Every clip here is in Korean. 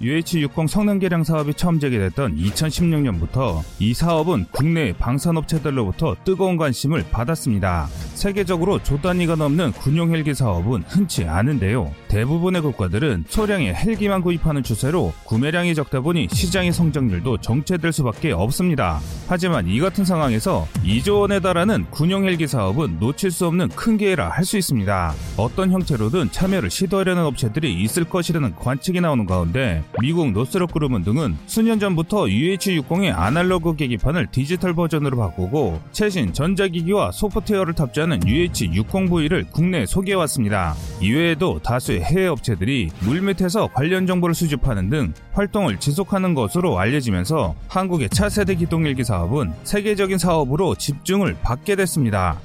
UH-60 성능 개량 사업이 처음 재개됐던 2016년부터 이 사업은 국내 방산업체들로부터 뜨거운 관심을 받았습니다. 세계적으로 조 단위가 넘는 군용 헬기 사업은 흔치 않은데요. 대부분의 국가들은 소량의 헬기만 구입하는 추세로 구매량이 적다 보니 시장의 성장률도 정체될 수밖에 없습니다. 하지만 이 같은 상황에서 2조 원에 달하는 군용 헬기 사업은 놓칠 수 없는 큰 기회라 할 수 있습니다. 어떤 형태로든 참여를 시도하려는 업체들이 있을 것이라는 관측이 나오는 가운데 미국 노스럽 그루먼 등은 수년 전부터 UH-60의 아날로그 계기판을 디지털 버전으로 바꾸고 최신 전자기기와 소프트웨어를 탑재하는 UH-60V를 국내에 소개해왔습니다. 이외에도 다수의 해외 업체들이 물밑에서 관련 정보를 수집하는 등 활동을 지속하는 것으로 알려지면서 한국의 차세대 기동일기 사업은 세계적인 사업으로 집중을 받게 됐습니다.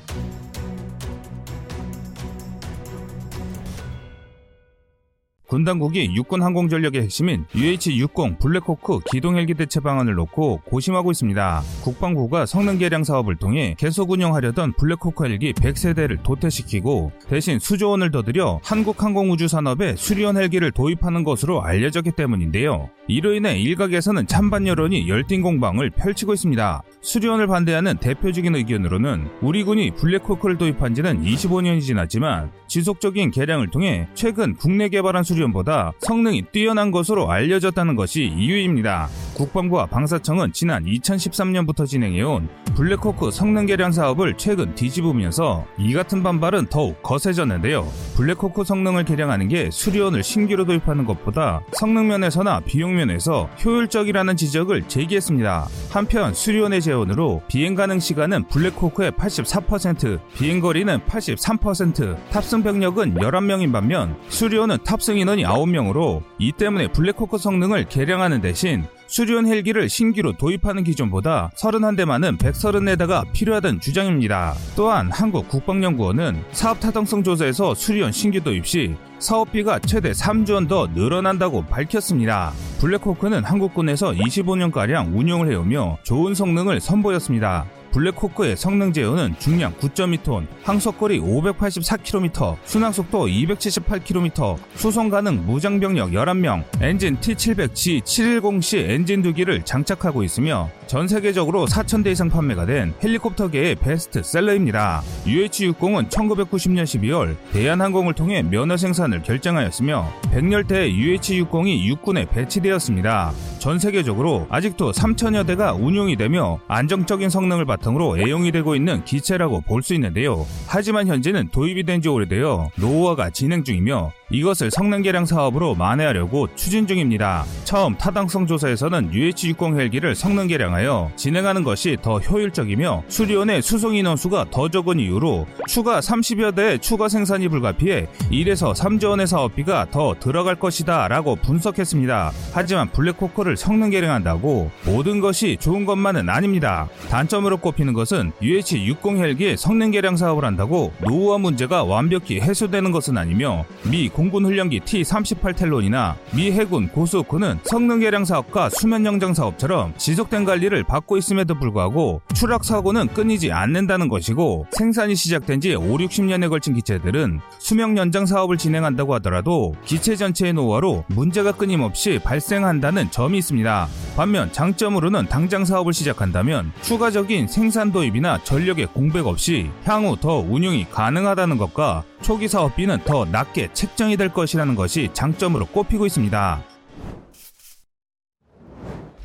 군 당국이 육군 항공전력의 핵심인 UH-60 블랙호크 기동 헬기 대체 방안을 놓고 고심하고 있습니다. 국방부가 성능 개량 사업을 통해 계속 운영하려던 블랙호크 헬기 100세대를 도태시키고 대신 수조 원을 더 들여 한국 항공우주 산업에 수리온 헬기를 도입하는 것으로 알려졌기 때문인데요. 이로 인해 일각에서는 찬반 여론이 열띤 공방을 펼치고 있습니다. 수리온을 반대하는 대표적인 의견으로는 우리 군이 블랙호크를 도입한 지는 25년이 지났지만 지속적인 개량을 통해 최근 국내 개발한 수리온보다 성능이 뛰어난 것으로 알려졌다는 것이 이유입니다. 국방부와 방사청은 지난 2013년부터 진행해온 블랙호크 성능 개량 사업을 최근 뒤집으면서 이 같은 반발은 더욱 거세졌는데요. 블랙호크 성능을 개량하는 게 수리온을 신규로 도입하는 것보다 성능 면에서나 비용 면에서 효율적이라는 지적을 제기했습니다. 한편 수리온의 제원으로 비행 가능 시간은 블랙호크의 84%, 비행 거리는 83%, 탑승 병력은 11명인 반면 수리온은 탑승 인원이 9명으로 이 때문에 블랙호크 성능을 개량하는 대신 수리온 헬기를 신규로 도입하는 기존보다 31대 많은 130대가 필요하다는 주장입니다. 또한 한국 국방연구원은 사업 타당성 조사에서 수리온 신규 도입 시 사업비가 최대 3조 원 더 늘어난다고 밝혔습니다. 블랙호크는 한국군에서 25년가량 운용을 해오며 좋은 성능을 선보였습니다. 블랙호크의 성능 제원은 중량 9.2톤, 항속거리 584km, 순항속도 278km, 수송 가능 무장병력 11명, 엔진 T700-GE-701C 엔진 두 기를 장착하고 있으며 전 세계적으로 4,000대 이상 판매가 된 헬리콥터계의 베스트셀러입니다. UH-60은 1990년 12월 대한항공을 통해 면허 생산을 결정하였으며 100렬대의 UH-60이 육군에 배치되었습니다. 전 세계적으로 아직도 3천여 대가 운용이 되며 안정적인 성능을 바탕 으로 애용이 되고 있는 기체라고 볼 수 있는데요. 하지만 현재는 도입이 된 지 오래되어 노후화가 진행 중이며 이것을 성능 개량 사업으로 만회하려고 추진 중입니다. 처음 타당성 조사에서는 UH-60 헬기를 성능 개량하여 진행하는 것이 더 효율적이며 수리온의 수송 인원수가 더 적은 이유로 추가 30여 대의 추가 생산이 불가피해 1에서 3조 원의 사업비가 더 들어갈 것이다 라고 분석했습니다. 하지만 블랙호크를 성능 개량한다고 모든 것이 좋은 것만은 아닙니다. 단점으로 꼽히는 것은 UH-60 헬기의 성능 개량 사업을 한다고 노후화 문제가 완벽히 해소되는 것은 아니며 미 공군 훈련기 T-38 텔론이나 미 해군 고수호크는 성능 개량 사업과 수면 영장 사업처럼 지속된 관리를 받고 있음에도 불구하고 추락 사고는 끊이지 않는다는 것이고 생산이 시작된 지 5, 60년에 걸친 기체들은 수명 연장 사업을 진행한다고 하더라도 기체 전체의 노화로 문제가 끊임없이 발생한다는 점이 있습니다. 반면 장점으로는 당장 사업을 시작한다면 추가적인 생산 도입이나 전력의 공백 없이 향후 더 운용이 가능하다는 것과 초기 사업비는 더 낮게 책정이 될 것이라는 것이 장점으로 꼽히고 있습니다.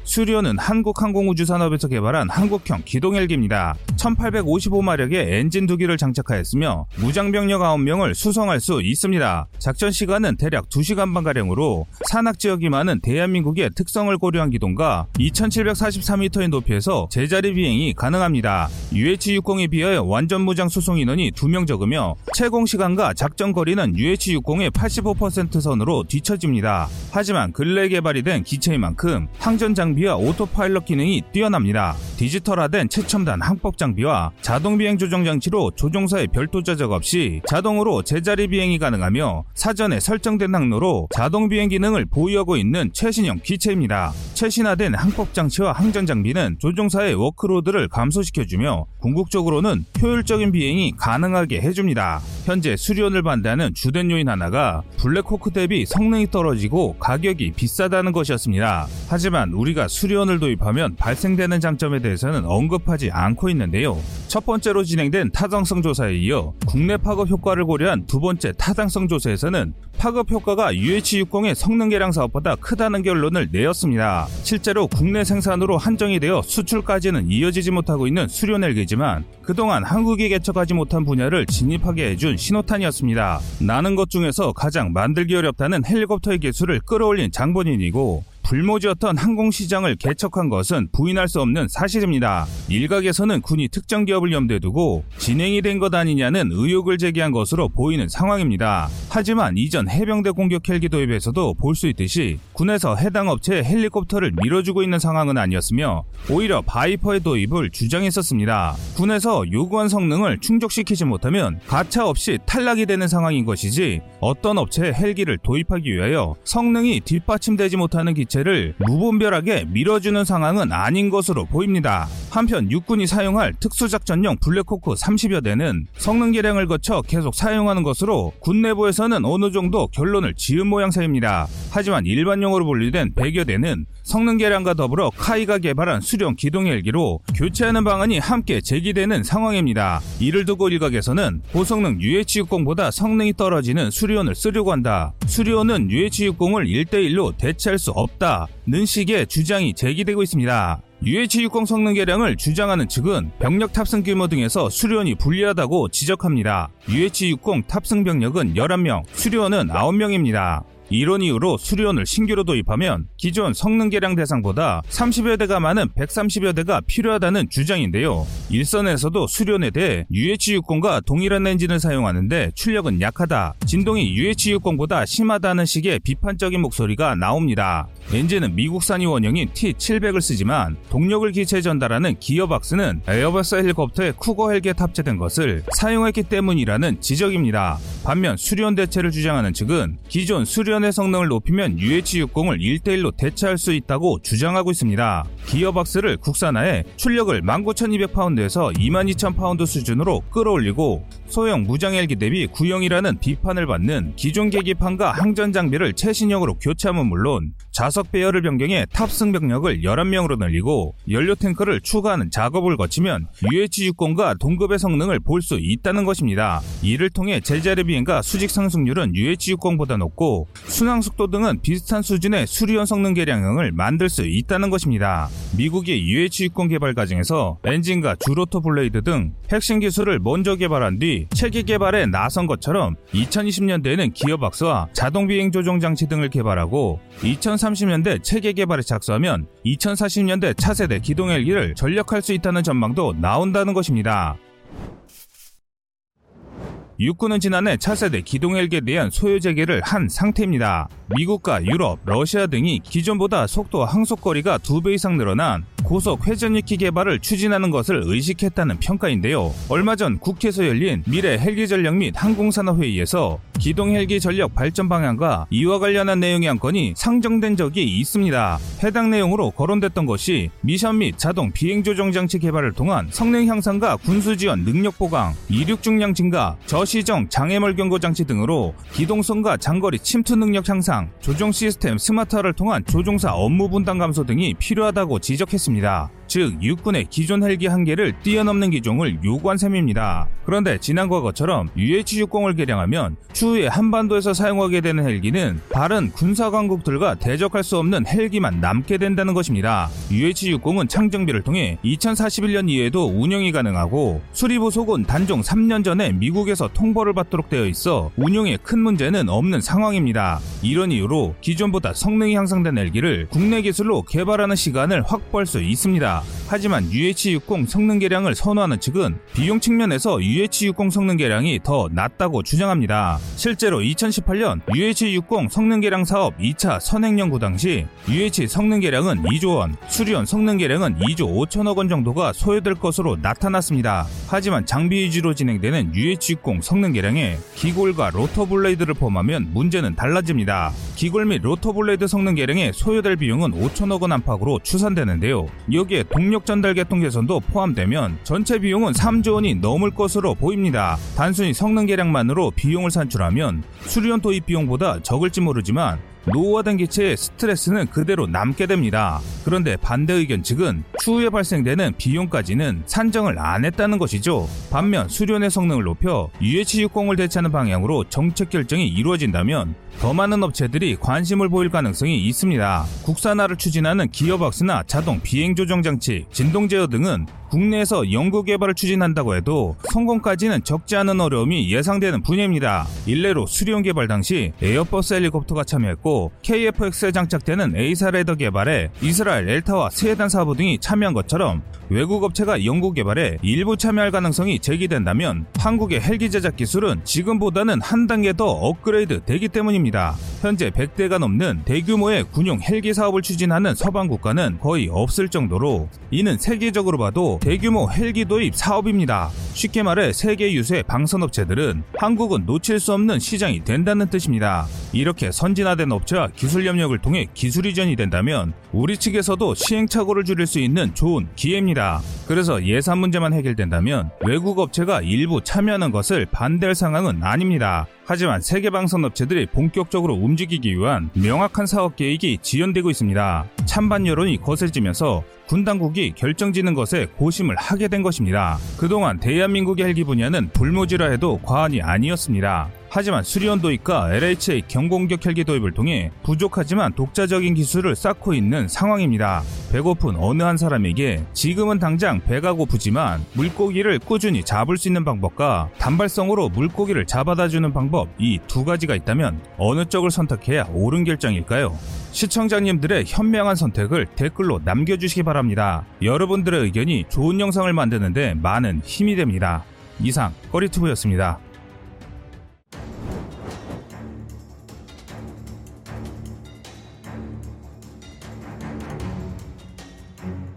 수리온은 한국항공우주산업에서 개발한 한국형 기동헬기입니다. 1855마력의 엔진 두 기를 장착하였으며 무장병력 9명을 수송할 수 있습니다. 작전 시간은 대략 2시간 반가량으로 산악 지역이 많은 대한민국의 특성을 고려한 기동과 2743m의 높이에서 제자리 비행이 가능합니다. UH-60에 비하여 완전 무장 수송 인원이 2명 적으며 체공 시간과 작전 거리는 UH-60의 85% 선으로 뒤처집니다. 하지만 근래 개발이 된 기체인 만큼 항전 장비와 autopilot 기능이 뛰어납니다. 디지털화된 최첨단 항법 장비와 자동 비행 조정 장치로 조종사의 별도 조작 없이 자동으로 제자리 비행이 가능하며 사전에 설정된 항로로 자동 비행 기능을 보유하고 있는 최신형 기체입니다. 최신화된 항법 장치와 항전 장비는 조종사의 workload를 감소시켜주며 궁극적으로는 효율적인 비행이 가능하게 해줍니다. 현재 수리온을 반대하는 주된 요인 하나가 블랙호크 대비 성능이 떨어지고 가격이 비싸다는 것이었습니다. 하지만 우리가 수리온을 도입하면 발생되는 장점에 대해서는 언급하지 않고 있는데요. 첫 번째로 진행된 타당성 조사에 이어 국내 파급 효과를 고려한 두 번째 타당성 조사에서는 파급 효과가 UH-60의 성능 개량 사업보다 크다는 결론을 내었습니다. 실제로 국내 생산으로 한정이 되어 수출까지는 이어지지 못하고 있는 수리온 헬기지만 그동안 한국이 개척하지 못한 분야를 진입하게 해준 신호탄이었습니다. 나는 것 중에서 가장 만들기 어렵다는 헬리콥터의 기술을 끌어올린 장본인이고 불모지였던 항공시장을 개척한 것은 부인할 수 없는 사실입니다. 일각에서는 군이 특정 기업을 염두에 두고 진행이 된 것 아니냐는 의혹을 제기한 것으로 보이는 상황입니다. 하지만 이전 해병대 공격 헬기 도 입에서도 볼 수 있듯이 군에서 해당 업체의 헬리콥터를 밀어주고 있는 상황은 아니었으며 오히려 바이퍼의 도입을 주장했었습니다. 군에서 요구한 성능을 충족시키지 못하면 가차 없이 탈락이 되는 상황인 것이지 어떤 업체의 헬기를 도입하기 위하여 성능이 뒷받침되지 못하는 기 체를 무분별하게 밀어주는 상황은 아닌 것으로 보입니다. 한편 육군이 사용할 특수작전용 블랙호크 30여 대는 성능 개량을 거쳐 계속 사용하는 것으로 군 내부에서는 어느 정도 결론을 지은 모양새입니다. 하지만 일반용으로 분류된 100여 대는 성능 개량과 더불어 카이가 개발한 수령 기동 헬기로 교체하는 방안이 함께 제기되는 상황입니다. 이를 두고 일각에서는 고성능 UH-60보다 성능이 떨어지는 수리온을 쓰려고 한다. 수리온은 UH-60을 1대1로 대체할 수 없다는 식의 주장이 제기되고 있습니다. UH-60 성능 개량을 주장하는 측은 병력 탑승 규모 등에서 수리원이 불리하다고 지적합니다. UH-60 탑승 병력은 11명, 수리원은 9명입니다. 이런 이유로 수리온을 신규로 도입하면 기존 성능 개량 대상보다 30여 대가 많은 130여 대가 필요하다는 주장인데요. 일선에서도 수리온에 대해 UH-60과 동일한 엔진을 사용하는데 출력은 약하다. 진동이 UH-60보다 심하다는 식의 비판적인 목소리가 나옵니다. 엔진은 미국산이 원형인 T700을 쓰지만 동력을 기체에 전달하는 기어박스는 에어버스 헬리콥터의 쿠거 헬기에 탑재된 것을 사용했기 때문이라는 지적입니다. 반면 수리온 대체를 주장하는 측은 기존 수리온의 성능을 높이면 UH-60을 1대1로 대체할 수 있다고 주장하고 있습니다. 기어박스를 국산화해 출력을 19,200파운드에서 22,000파운드 수준으로 끌어올리고 소형 무장 헬기 대비 구형이라는 비판을 받는 기존 계기판과 항전 장비를 최신형으로 교체함은 물론 좌석 배열을 변경해 탑승 병력을 11명으로 늘리고 연료 탱크를 추가하는 작업을 거치면 UH-60과 동급의 성능을 볼 수 있다는 것입니다. 이를 통해 제자리 비행과 수직 상승률은 UH-60보다 높고 순항 속도 등은 비슷한 수준의 수리온 성능 개량형을 만들 수 있다는 것입니다. 미국의 UH-60 개발 과정에서 엔진과 주로터 블레이드 등 핵심 기술을 먼저 개발한 뒤 체계 개발에 나선 것처럼 2020년대에는 기어박스와 자동 비행 조종 장치 등을 개발하고 2030년대 체계 개발에 착수하면 2040년대 차세대 기동 헬기를 전력화할 수 있다는 전망도 나온다는 것입니다. 육군은 지난해 차세대 기동 헬기에 대한 소요 제기를 한 상태입니다. 미국과 유럽, 러시아 등이 기존보다 속도와 항속거리가 두배 이상 늘어난 고속 회전익기 개발을 추진하는 것을 의식했다는 평가인데요. 얼마 전 국회에서 열린 미래 헬기 전력 및 항공산업 회의에서 기동 헬기 전력 발전 방향과 이와 관련한 내용의 안건이 상정된 적이 있습니다. 해당 내용으로 거론됐던 것이 미션 및 자동 비행 조종 장치 개발을 통한 성능 향상과 군수 지원 능력 보강, 이륙 중량 증가, 저시정 장애물 경고 장치 등으로 기동성과 장거리 침투 능력 향상, 조종 시스템 스마트화를 통한 조종사 업무 분담 감소 등이 필요하다고 지적했습니다. 있습니다. 즉 육군의 기존 헬기 한계를 뛰어넘는 기종을 요구한 셈입니다. 그런데 지난 과거처럼 UH-60을 개량하면 추후에 한반도에서 사용하게 되는 헬기는 다른 군사 강국들과 대적할 수 없는 헬기만 남게 된다는 것입니다. UH-60은 창정비를 통해 2041년 이후에도 운영이 가능하고 수리 부속은 단종 3년 전에 미국에서 통보를 받도록 되어 있어 운용에 큰 문제는 없는 상황입니다. 이런 이유로 기존보다 성능이 향상된 헬기를 국내 기술로 개발하는 시간을 확보할 수 있습니다. 하지만 UH-60 성능 개량을 선호하는 측은 비용 측면에서 UH-60 성능 개량이 더 낫다고 주장합니다. 실제로 2018년 UH-60 성능 개량 사업 2차 선행 연구 당시 UH 성능 개량은 2조 원, 수리온 성능 개량은 2조 5천억 원 정도가 소요될 것으로 나타났습니다. 하지만 장비 위주로 진행되는 UH-60 성능 개량에 기골과 로터 블레이드를 포함하면 문제는 달라집니다. 기골 및 로터 블레이드 성능 개량에 소요될 비용은 5천억 원 안팎으로 추산되는데요. 여기에 동력 전달 계통 개선도 포함되면 전체 비용은 3조 원이 넘을 것으로 보입니다. 단순히 성능 개량만으로 비용을 산출하면 수리온 도입 비용보다 적을지 모르지만 노후화된 기체의 스트레스는 그대로 남게 됩니다. 그런데 반대 의견 측은 추후에 발생되는 비용까지는 산정을 안 했다는 것이죠. 반면 수리온의 성능을 높여 UH60을 대체하는 방향으로 정책 결정이 이루어진다면 더 많은 업체들이 관심을 보일 가능성이 있습니다. 국산화를 추진하는 기어박스나 자동 비행 조종 장치, 진동 제어 등은 국내에서 연구 개발을 추진한다고 해도 성공까지는 적지 않은 어려움이 예상되는 분야입니다. 일례로 수리온 개발 당시 에어버스 헬리콥터가 참여했고 KF-X에 장착되는 A사 레더 개발에 이스라엘 엘타와 스웨단 사부 등이 참여한 것처럼 외국 업체가 연구 개발에 일부 참여할 가능성이 제기된다면 한국의 헬기 제작 기술은 지금보다는 한 단계 더 업그레이드 되기 때문입니다. 현재 100대가 넘는 대규모의 군용 헬기 사업을 추진하는 서방 국가는 거의 없을 정도로 이는 세계적으로 봐도 대규모 헬기 도입 사업입니다. 쉽게 말해 세계 유수의 방선 업체들은 한국은 놓칠 수 없는 시장이 된다는 뜻입니다. 이렇게 선진화된 업체와 기술 협력을 통해 기술 이전이 된다면 우리 측에서도 시행착오를 줄일 수 있는 좋은 기회입니다. 그래서 예산 문제만 해결된다면 외국 업체가 일부 참여하는 것을 반대할 상황은 아닙니다. 하지만 세계 방선 업체들이 본격적으로 움직이기 위한 명확한 사업 계획이 지연되고 있습니다. 찬반 여론이 거세지면서 군 당국이 결정짓는 것에 고심을 하게 된 것입니다. 그동안 대한민국의 헬기 분야는 불모지라 해도 과언이 아니었습니다. 하지만 수리온 도입과 LHA 경공격 헬기 도입을 통해 부족하지만 독자적인 기술을 쌓고 있는 상황입니다. 배고픈 어느 한 사람에게 지금은 당장 배가 고프지만 물고기를 꾸준히 잡을 수 있는 방법과 단발성으로 물고기를 잡아다 주는 방법 이 두 가지가 있다면 어느 쪽을 선택해야 옳은 결정일까요? 시청자님들의 현명한 선택을 댓글로 남겨주시기 바랍니다. 여러분들의 의견이 좋은 영상을 만드는데 많은 힘이 됩니다. 이상 꺼리투브였습니다.